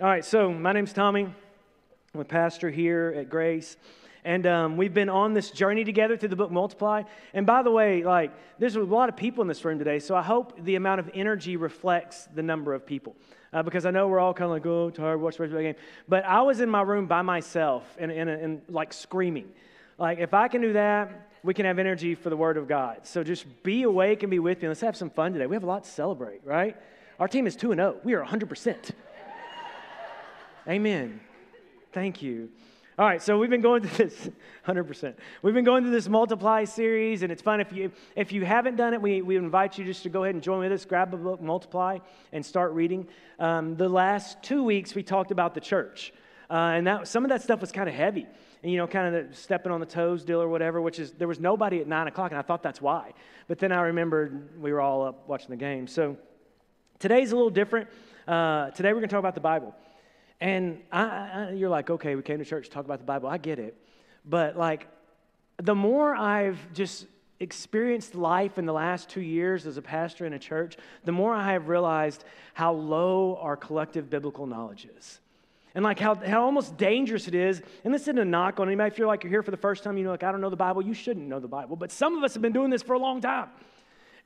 All right, so my name's Tommy. I'm a pastor here at Grace. And um, we've been on this journey together through the book Multiply. And by the way, like, there's a lot of people in this room today, so I hope the amount of energy reflects the number of people. Uh, because I know we're all kind of like, oh, tired, watch the rest game. But I was in my room by myself and, and, and like screaming. Like, if I can do that, we can have energy for the Word of God. So just be awake and be with me. Let's have some fun today. We have a lot to celebrate, right? Our team is 2 and 0. We are 100%. Amen. Thank you. All right, so we've been going through this 100%. We've been going through this multiply series, and it's fun. If you, if you haven't done it, we, we invite you just to go ahead and join with us, grab a book, multiply, and start reading. Um, the last two weeks, we talked about the church, uh, and that, some of that stuff was kind of heavy. And, you know, kind of stepping on the toes deal or whatever, which is there was nobody at 9 o'clock, and I thought that's why. But then I remembered we were all up watching the game. So today's a little different. Uh, today we're going to talk about the Bible. And I, I, you're like, okay, we came to church to talk about the Bible. I get it. But like, the more I've just experienced life in the last two years as a pastor in a church, the more I have realized how low our collective biblical knowledge is. And like how, how almost dangerous it is. And this isn't a knock on anybody. If you're like you're here for the first time, you know, like, I don't know the Bible, you shouldn't know the Bible. But some of us have been doing this for a long time.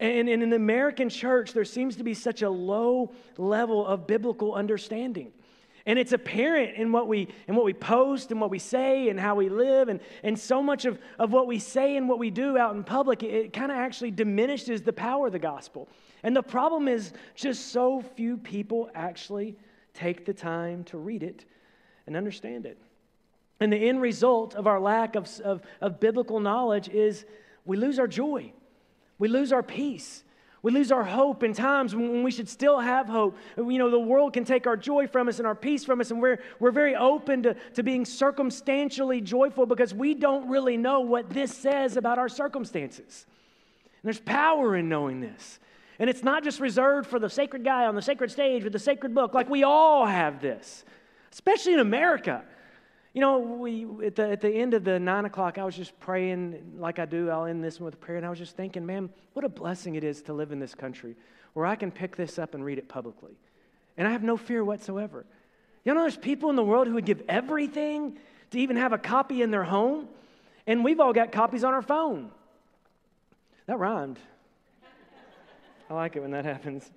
And, in the American church, there seems to be such a low level of biblical understanding. And it's apparent in what we, in what we post and what we say and how we live. And, and so much of, of what we say and what we do out in public, it, it kind of actually diminishes the power of the gospel. And the problem is just so few people actually take the time to read it and understand it. And the end result of our lack of, of, of biblical knowledge is we lose our joy, we lose our peace. We lose our hope in times when we should still have hope. You know, the world can take our joy from us and our peace from us, and we're, we're very open to, to being circumstantially joyful because we don't really know what this says about our circumstances. And there's power in knowing this. And it's not just reserved for the sacred guy on the sacred stage with the sacred book. Like we all have this, especially in America. You know, we, at, the, at the end of the nine o'clock, I was just praying like I do. I'll end this one with a prayer. And I was just thinking, man, what a blessing it is to live in this country where I can pick this up and read it publicly. And I have no fear whatsoever. You know, there's people in the world who would give everything to even have a copy in their home. And we've all got copies on our phone. That rhymed. I like it when that happens.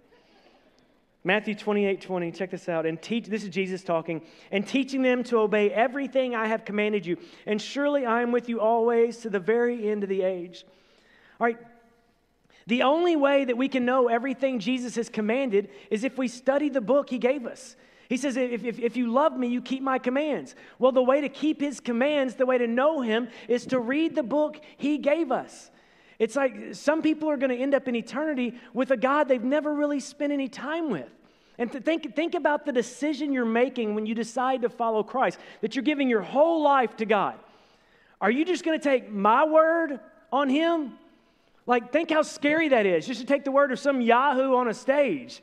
Matthew 28 20, check this out. And teach, this is Jesus talking, and teaching them to obey everything I have commanded you. And surely I am with you always to the very end of the age. All right, the only way that we can know everything Jesus has commanded is if we study the book he gave us. He says, if, if, if, you love me, you keep my commands. Well, the way to keep his commands, the way to know him, is to read the book he gave us. It's like some people are going to end up in eternity with a God they've never really spent any time with. And think, think about the decision you're making when you decide to follow Christ, that you're giving your whole life to God. Are you just going to take my word on Him? Like, think how scary that is, just to take the word of some Yahoo on a stage.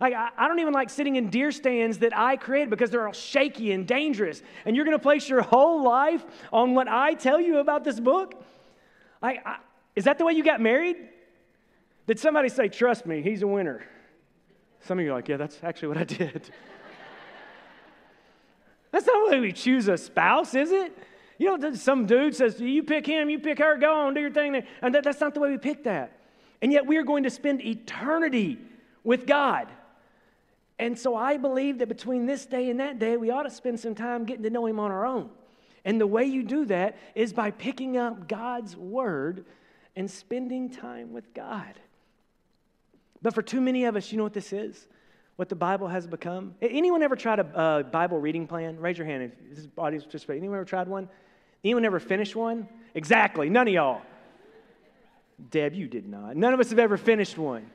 Like, I, I don't even like sitting in deer stands that I created because they're all shaky and dangerous. And you're going to place your whole life on what I tell you about this book? Like, I, is that the way you got married? Did somebody say, Trust me, he's a winner? Some of you are like, yeah, that's actually what I did. that's not the way we choose a spouse, is it? You know, some dude says, you pick him, you pick her, go on, do your thing. And that, that's not the way we pick that. And yet we are going to spend eternity with God. And so I believe that between this day and that day, we ought to spend some time getting to know Him on our own. And the way you do that is by picking up God's Word and spending time with God. But for too many of us, you know what this is? What the Bible has become? Anyone ever tried a uh, Bible reading plan? Raise your hand if this audience participate. Anyone ever tried one? Anyone ever finished one? Exactly, none of y'all. Deb, you did not. None of us have ever finished one.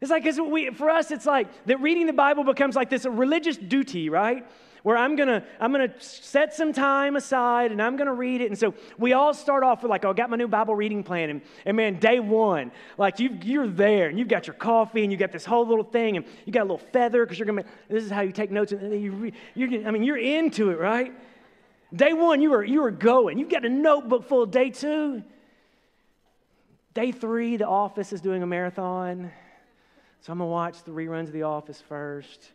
It's like, we, for us, it's like that reading the Bible becomes like this a religious duty, right? Where I'm gonna I'm gonna set some time aside and I'm gonna read it. And so we all start off with like, oh, I got my new Bible reading plan, and, and man, day one, like you you're there and you've got your coffee and you got this whole little thing and you got a little feather because you're gonna. This is how you take notes and you you're I mean you're into it, right? Day one, you were you were going. You've got a notebook full. Day two, day three, the office is doing a marathon. So I'm gonna watch the reruns of The Office first.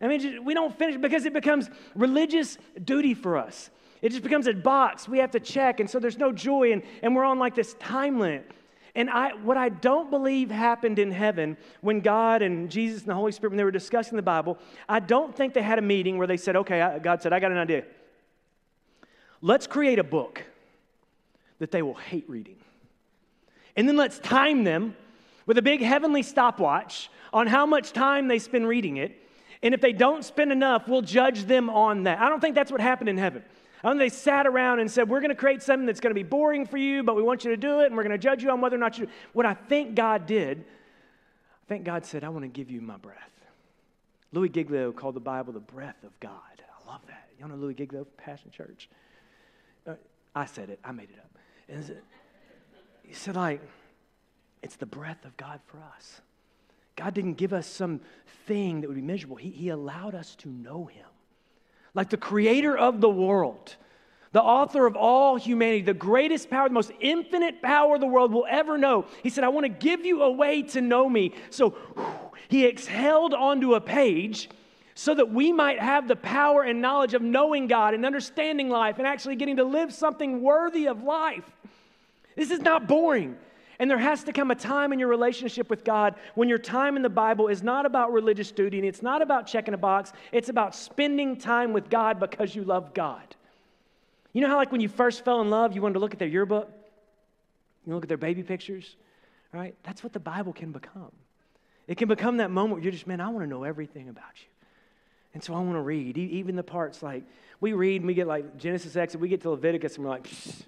I mean, we don't finish because it becomes religious duty for us. It just becomes a box we have to check, and so there's no joy, and, and we're on like this time limit. And I, what I don't believe happened in heaven when God and Jesus and the Holy Spirit, when they were discussing the Bible, I don't think they had a meeting where they said, okay, God said, I got an idea. Let's create a book that they will hate reading. And then let's time them with a big heavenly stopwatch on how much time they spend reading it. And if they don't spend enough, we'll judge them on that. I don't think that's what happened in heaven. I don't think they sat around and said, We're going to create something that's going to be boring for you, but we want you to do it, and we're going to judge you on whether or not you do. What I think God did, I think God said, I want to give you my breath. Louis Giglio called the Bible the breath of God. I love that. Y'all know Louis Giglio, Passion Church? Uh, I said it, I made it up. And he said, like, it's the breath of God for us. God didn't give us some thing that would be miserable. He, he allowed us to know Him. Like the creator of the world, the author of all humanity, the greatest power, the most infinite power the world will ever know. He said, I want to give you a way to know me. So whew, he exhaled onto a page so that we might have the power and knowledge of knowing God and understanding life and actually getting to live something worthy of life. This is not boring. And there has to come a time in your relationship with God when your time in the Bible is not about religious duty and it's not about checking a box. It's about spending time with God because you love God. You know how, like, when you first fell in love, you wanted to look at their yearbook? You look at their baby pictures, right? That's what the Bible can become. It can become that moment where you're just, man, I want to know everything about you. And so I want to read, even the parts like we read and we get like Genesis, Exodus, we get to Leviticus and we're like, Psst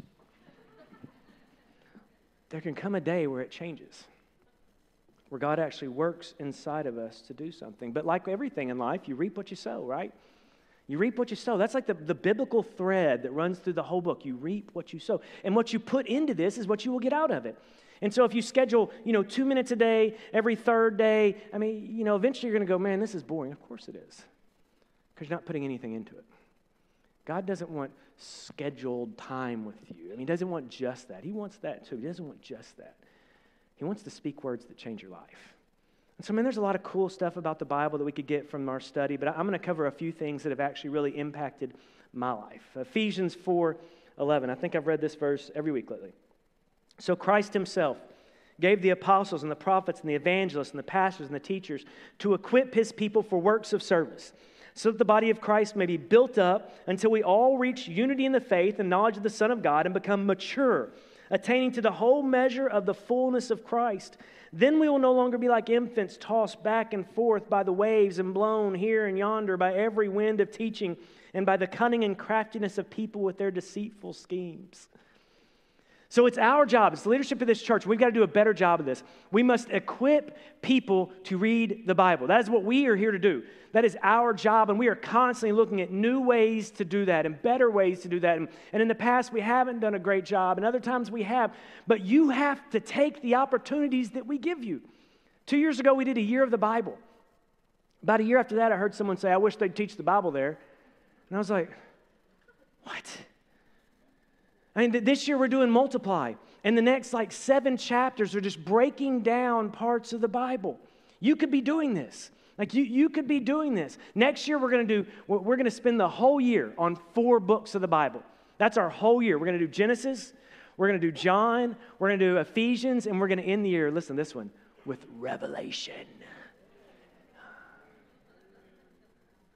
there can come a day where it changes, where God actually works inside of us to do something. But like everything in life, you reap what you sow, right? You reap what you sow. That's like the, the biblical thread that runs through the whole book. You reap what you sow. And what you put into this is what you will get out of it. And so if you schedule, you know, two minutes a day, every third day, I mean, you know, eventually you're going to go, man, this is boring. Of course it is. Because you're not putting anything into it. God doesn't want scheduled time with you. I mean, he doesn't want just that. He wants that too. He doesn't want just that. He wants to speak words that change your life. And so, I mean, there's a lot of cool stuff about the Bible that we could get from our study, but I'm going to cover a few things that have actually really impacted my life. Ephesians 4 11. I think I've read this verse every week lately. So, Christ Himself gave the apostles and the prophets and the evangelists and the pastors and the teachers to equip His people for works of service so that the body of Christ may be built up until we all reach unity in the faith and knowledge of the Son of God and become mature, attaining to the whole measure of the fullness of Christ. Then we will no longer be like infants tossed back and forth by the waves and blown here and yonder by every wind of teaching and by the cunning and craftiness of people with their deceitful schemes. So it's our job, it's the leadership of this church. We've got to do a better job of this. We must equip people to read the Bible. That is what we are here to do. That is our job, and we are constantly looking at new ways to do that and better ways to do that. And, and in the past, we haven't done a great job, and other times we have. But you have to take the opportunities that we give you. Two years ago, we did a year of the Bible. About a year after that, I heard someone say, I wish they'd teach the Bible there. And I was like, what? I mean, this year we're doing multiply, and the next like seven chapters are just breaking down parts of the Bible. You could be doing this. Like you, you could be doing this. Next year we're going to do, we're going to spend the whole year on four books of the Bible. That's our whole year. We're going to do Genesis, we're going to do John, we're going to do Ephesians, and we're going to end the year, listen, this one, with Revelation.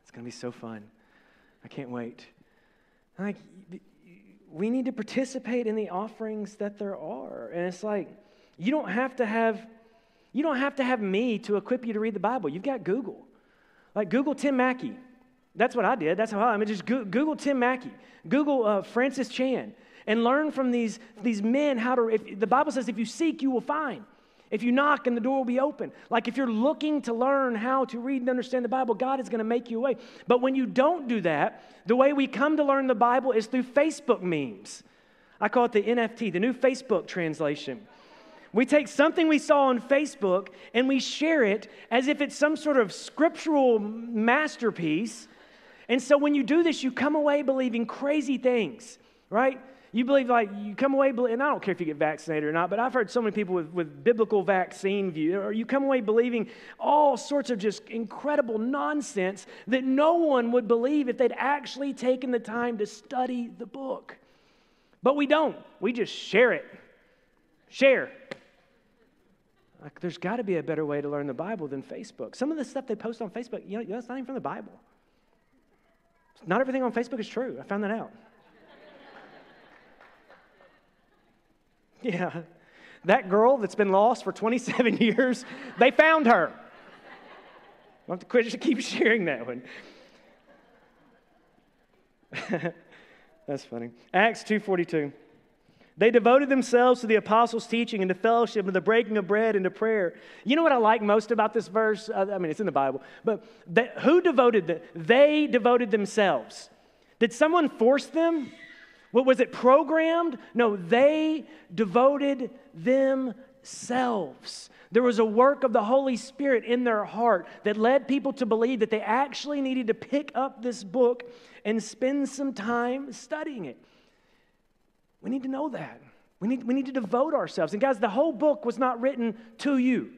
It's going to be so fun. I can't wait. Like, we need to participate in the offerings that there are. And it's like, you don't have to have you don't have to have me to equip you to read the Bible. You've got Google. Like Google Tim Mackie. That's what I did. That's how I, I mean, just Google Tim Mackie. Google uh, Francis Chan and learn from these, these men how to, if, the Bible says if you seek, you will find. If you knock and the door will be open. Like if you're looking to learn how to read and understand the Bible, God is going to make you a way. But when you don't do that, the way we come to learn the Bible is through Facebook memes. I call it the NFT, the new Facebook translation. We take something we saw on Facebook and we share it as if it's some sort of scriptural masterpiece. And so when you do this, you come away believing crazy things, right? You believe like you come away, and I don't care if you get vaccinated or not, but I've heard so many people with, with biblical vaccine view, or you come away believing all sorts of just incredible nonsense that no one would believe if they'd actually taken the time to study the book. But we don't. We just share it. Share. Like, there's got to be a better way to learn the Bible than Facebook. Some of the stuff they post on Facebook, you know, that's not even from the Bible. Not everything on Facebook is true. I found that out. Yeah. That girl that's been lost for 27 years, they found her. I'll have to quit keep sharing that one. That's funny. Acts 2:42. They devoted themselves to the apostles' teaching and to fellowship and the breaking of bread and to prayer. You know what I like most about this verse? Uh, I mean, it's in the Bible, but they, who devoted them? They devoted themselves. Did someone force them? What was it programmed? No, they devoted themselves. There was a work of the Holy Spirit in their heart that led people to believe that they actually needed to pick up this book and spend some time studying it. We need to know that. We need, we need to devote ourselves. And guys, the whole book was not written to you,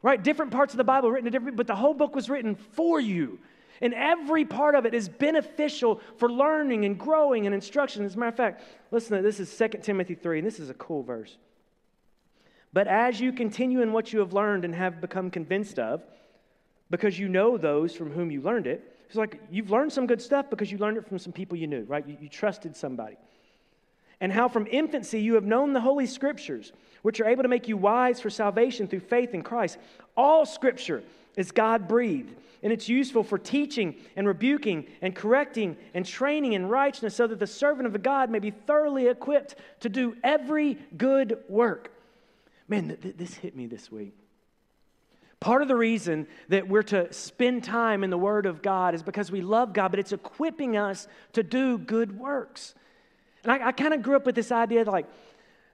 right? Different parts of the Bible written to different, but the whole book was written for you. And every part of it is beneficial for learning and growing and instruction. As a matter of fact, listen to this is 2 Timothy 3, and this is a cool verse. But as you continue in what you have learned and have become convinced of, because you know those from whom you learned it, it's like you've learned some good stuff because you learned it from some people you knew, right? You, you trusted somebody. And how from infancy you have known the Holy Scriptures, which are able to make you wise for salvation through faith in Christ. All Scripture is God breathed and it's useful for teaching and rebuking and correcting and training in righteousness so that the servant of God may be thoroughly equipped to do every good work. Man, th- th- this hit me this week. Part of the reason that we're to spend time in the Word of God is because we love God, but it's equipping us to do good works. And I, I kind of grew up with this idea that, like,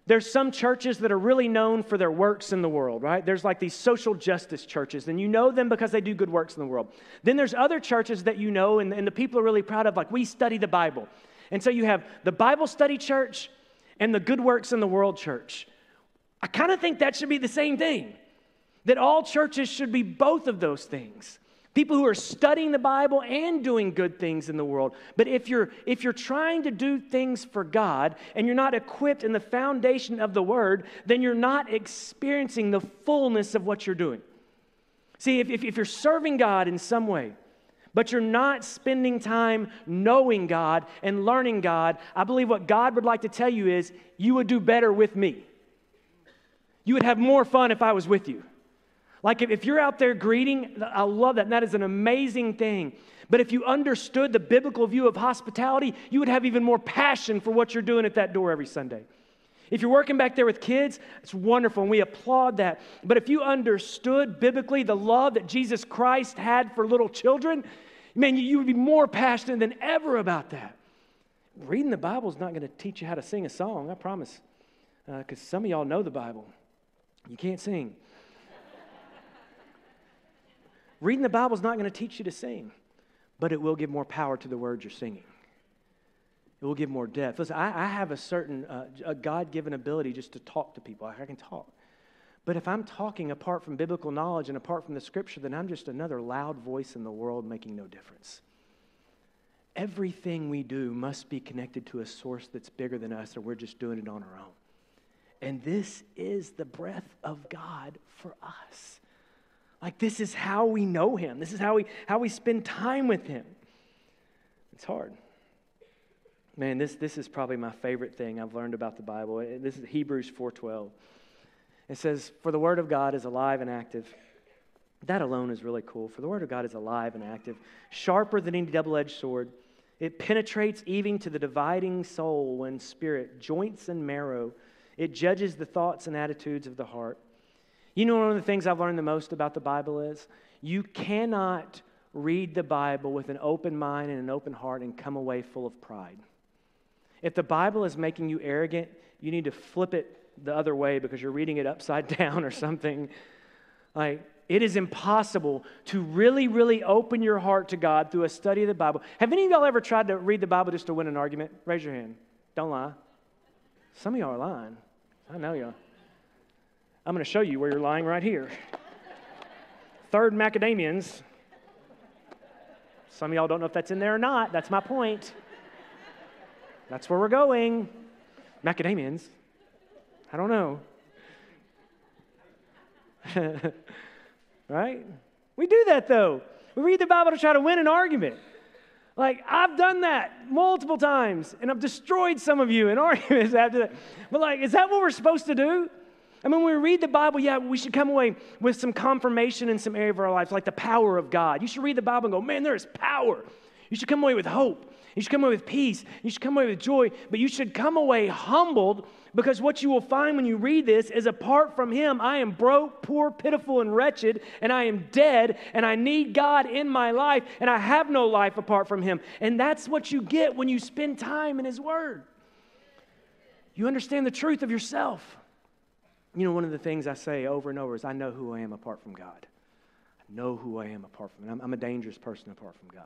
there's some churches that are really known for their works in the world, right? There's like these social justice churches, and you know them because they do good works in the world. Then there's other churches that you know, and, and the people are really proud of, like, we study the Bible. And so you have the Bible study church and the good works in the world church. I kind of think that should be the same thing, that all churches should be both of those things. People who are studying the Bible and doing good things in the world. But if you're if you're trying to do things for God and you're not equipped in the foundation of the word, then you're not experiencing the fullness of what you're doing. See, if, if, if you're serving God in some way, but you're not spending time knowing God and learning God, I believe what God would like to tell you is you would do better with me. You would have more fun if I was with you. Like if, if you're out there greeting, I love that. And that is an amazing thing. But if you understood the biblical view of hospitality, you would have even more passion for what you're doing at that door every Sunday. If you're working back there with kids, it's wonderful and we applaud that. But if you understood biblically the love that Jesus Christ had for little children, man, you, you would be more passionate than ever about that. Reading the Bible is not going to teach you how to sing a song, I promise. Because uh, some of y'all know the Bible. You can't sing. Reading the Bible is not going to teach you to sing, but it will give more power to the words you're singing. It will give more depth. Listen, I, I have a certain uh, a God-given ability just to talk to people. I, I can talk. But if I'm talking apart from biblical knowledge and apart from the scripture, then I'm just another loud voice in the world making no difference. Everything we do must be connected to a source that's bigger than us, or we're just doing it on our own. And this is the breath of God for us. Like, this is how we know him. This is how we, how we spend time with him. It's hard. Man, this, this is probably my favorite thing I've learned about the Bible. This is Hebrews 4.12. It says, For the word of God is alive and active. That alone is really cool. For the word of God is alive and active, sharper than any double-edged sword. It penetrates even to the dividing soul and spirit, joints and marrow. It judges the thoughts and attitudes of the heart. You know, one of the things I've learned the most about the Bible is you cannot read the Bible with an open mind and an open heart and come away full of pride. If the Bible is making you arrogant, you need to flip it the other way because you're reading it upside down or something. Like, it is impossible to really, really open your heart to God through a study of the Bible. Have any of y'all ever tried to read the Bible just to win an argument? Raise your hand. Don't lie. Some of y'all are lying. I know y'all. I'm going to show you where you're lying right here. Third macadamians. Some of y'all don't know if that's in there or not. That's my point. That's where we're going. Macadamians. I don't know. right? We do that though. We read the Bible to try to win an argument. Like, I've done that multiple times, and I've destroyed some of you in arguments after that. But, like, is that what we're supposed to do? I mean, when we read the Bible, yeah, we should come away with some confirmation in some area of our lives, like the power of God. You should read the Bible and go, man, there is power. You should come away with hope. You should come away with peace. You should come away with joy, but you should come away humbled because what you will find when you read this is apart from Him, I am broke, poor, pitiful, and wretched, and I am dead, and I need God in my life, and I have no life apart from Him. And that's what you get when you spend time in His Word. You understand the truth of yourself. You know, one of the things I say over and over is, I know who I am apart from God. I know who I am apart from Him. I'm, I'm a dangerous person apart from God.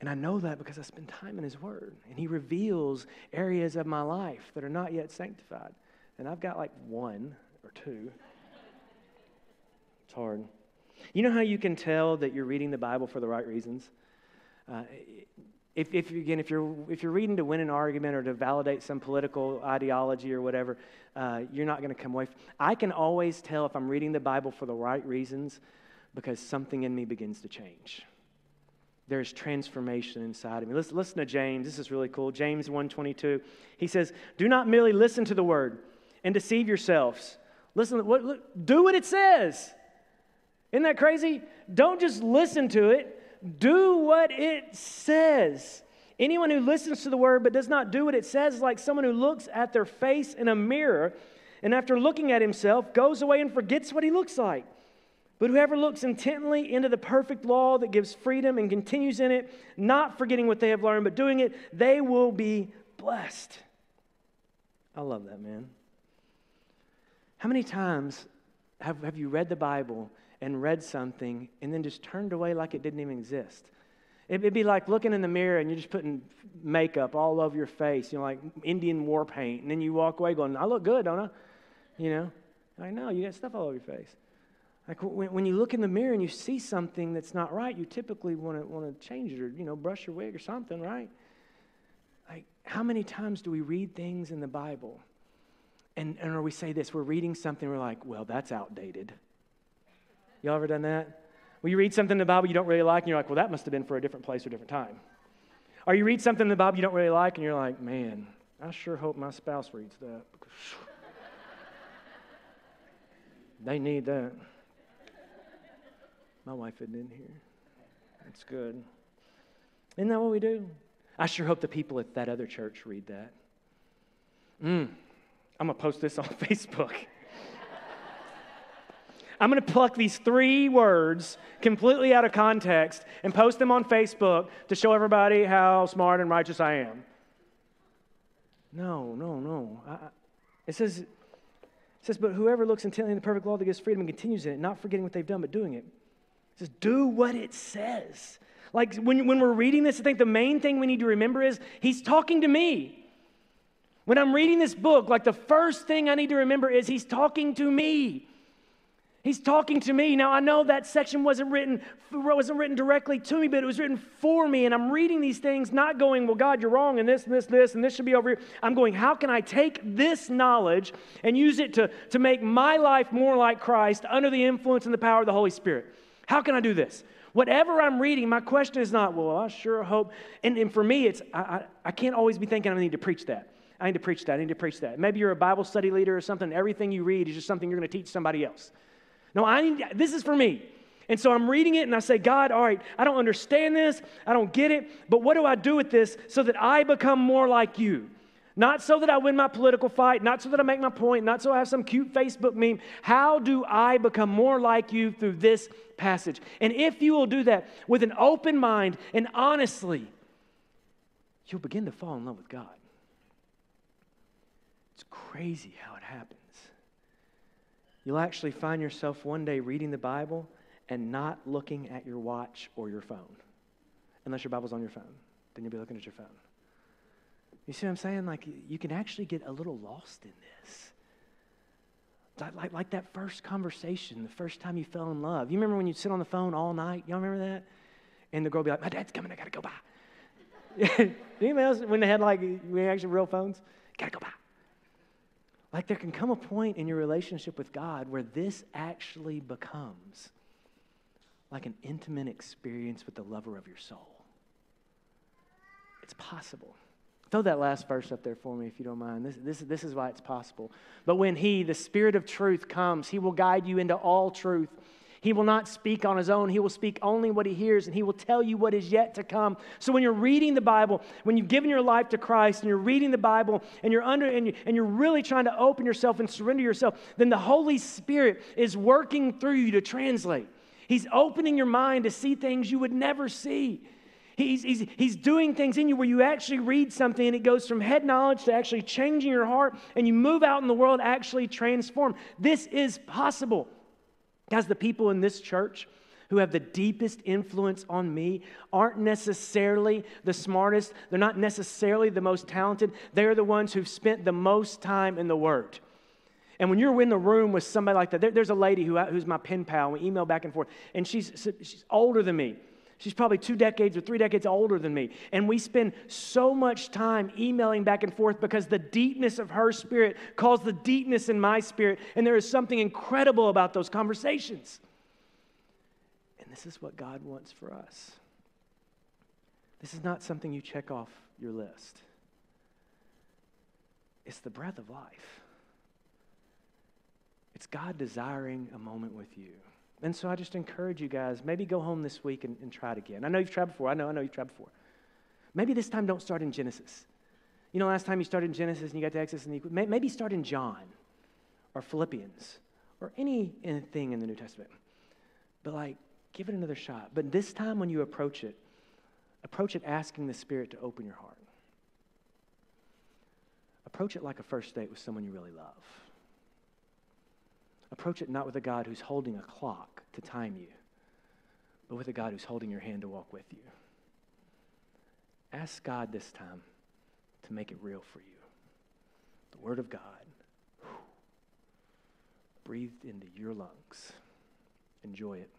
And I know that because I spend time in His Word. And He reveals areas of my life that are not yet sanctified. And I've got like one or two. It's hard. You know how you can tell that you're reading the Bible for the right reasons? Uh, if, if, again, if you're, if you're reading to win an argument or to validate some political ideology or whatever, uh, you're not going to come away. I can always tell if I'm reading the Bible for the right reasons because something in me begins to change. There's transformation inside of me. Listen, listen to James. This is really cool. James 1.22. He says, Do not merely listen to the word and deceive yourselves. Listen, what, look, do what it says. Isn't that crazy? Don't just listen to it do what it says. Anyone who listens to the word but does not do what it says is like someone who looks at their face in a mirror and after looking at himself goes away and forgets what he looks like. But whoever looks intently into the perfect law that gives freedom and continues in it, not forgetting what they have learned, but doing it, they will be blessed. I love that, man. How many times have, have you read the Bible and read something and then just turned away like it didn't even exist. It'd be like looking in the mirror and you're just putting makeup all over your face, you know, like Indian war paint. And then you walk away going, I look good, don't I? You know? I know, you got stuff all over your face. Like when, when you look in the mirror and you see something that's not right, you typically want to want to change it or, you know, brush your wig or something, right? Like, how many times do we read things in the Bible? And, and or we say this, we're reading something, we're like, well, that's outdated. Y'all ever done that? Well, you read something in the Bible you don't really like, and you're like, well, that must have been for a different place or different time. Or you read something in the Bible you don't really like, and you're like, man, I sure hope my spouse reads that. they need that. My wife isn't in here. That's good. Isn't that what we do? I sure hope the people at that other church read that. Mm, I'm going to post this on Facebook. I'm going to pluck these three words completely out of context and post them on Facebook to show everybody how smart and righteous I am. No, no, no. I, it says, it says, but whoever looks intently in the perfect law that gives freedom and continues in it, not forgetting what they've done, but doing it. It says, do what it says. Like when, when we're reading this, I think the main thing we need to remember is he's talking to me. When I'm reading this book, like the first thing I need to remember is he's talking to me. He's talking to me. Now, I know that section wasn't written, wasn't written directly to me, but it was written for me. And I'm reading these things, not going, well, God, you're wrong, and this, and this, this, and this should be over here. I'm going, how can I take this knowledge and use it to, to make my life more like Christ under the influence and the power of the Holy Spirit? How can I do this? Whatever I'm reading, my question is not, well, I sure hope. And, and for me, it's, I, I, I can't always be thinking I need to preach that. I need to preach that. I need to preach that. Maybe you're a Bible study leader or something. Everything you read is just something you're going to teach somebody else. No, I need, this is for me. And so I'm reading it and I say, God, all right, I don't understand this. I don't get it. But what do I do with this so that I become more like you? Not so that I win my political fight, not so that I make my point, not so I have some cute Facebook meme. How do I become more like you through this passage? And if you will do that with an open mind and honestly, you'll begin to fall in love with God. It's crazy how it happens. You'll actually find yourself one day reading the Bible and not looking at your watch or your phone. Unless your Bible's on your phone, then you'll be looking at your phone. You see what I'm saying? Like, you can actually get a little lost in this. Like, like, that first conversation, the first time you fell in love. You remember when you'd sit on the phone all night? Y'all remember that? And the girl would be like, My dad's coming, I gotta go by. Anybody else, when they had like, we actually real phones? Gotta go by. Like, there can come a point in your relationship with God where this actually becomes like an intimate experience with the lover of your soul. It's possible. Throw that last verse up there for me, if you don't mind. This, this, this is why it's possible. But when He, the Spirit of truth, comes, He will guide you into all truth. He will not speak on his own. He will speak only what he hears, and he will tell you what is yet to come. So when you're reading the Bible, when you've given your life to Christ and you're reading the Bible and you're under and, you, and you're really trying to open yourself and surrender yourself, then the Holy Spirit is working through you to translate. He's opening your mind to see things you would never see. He's, he's, he's doing things in you where you actually read something and it goes from head knowledge to actually changing your heart, and you move out in the world actually transform. This is possible. Guys, the people in this church who have the deepest influence on me aren't necessarily the smartest. They're not necessarily the most talented. They're the ones who've spent the most time in the Word. And when you're in the room with somebody like that, there, there's a lady who, who's my pen pal. We email back and forth, and she's, she's older than me. She's probably two decades or three decades older than me. And we spend so much time emailing back and forth because the deepness of her spirit calls the deepness in my spirit. And there is something incredible about those conversations. And this is what God wants for us. This is not something you check off your list, it's the breath of life. It's God desiring a moment with you. And so I just encourage you guys, maybe go home this week and, and try it again. I know you've tried before. I know, I know you've tried before. Maybe this time don't start in Genesis. You know, last time you started in Genesis and you got to Exodus, and you, maybe start in John or Philippians or anything in the New Testament. But like, give it another shot. But this time when you approach it, approach it asking the Spirit to open your heart. Approach it like a first date with someone you really love. Approach it not with a God who's holding a clock to time you, but with a God who's holding your hand to walk with you. Ask God this time to make it real for you. The Word of God whew, breathed into your lungs. Enjoy it.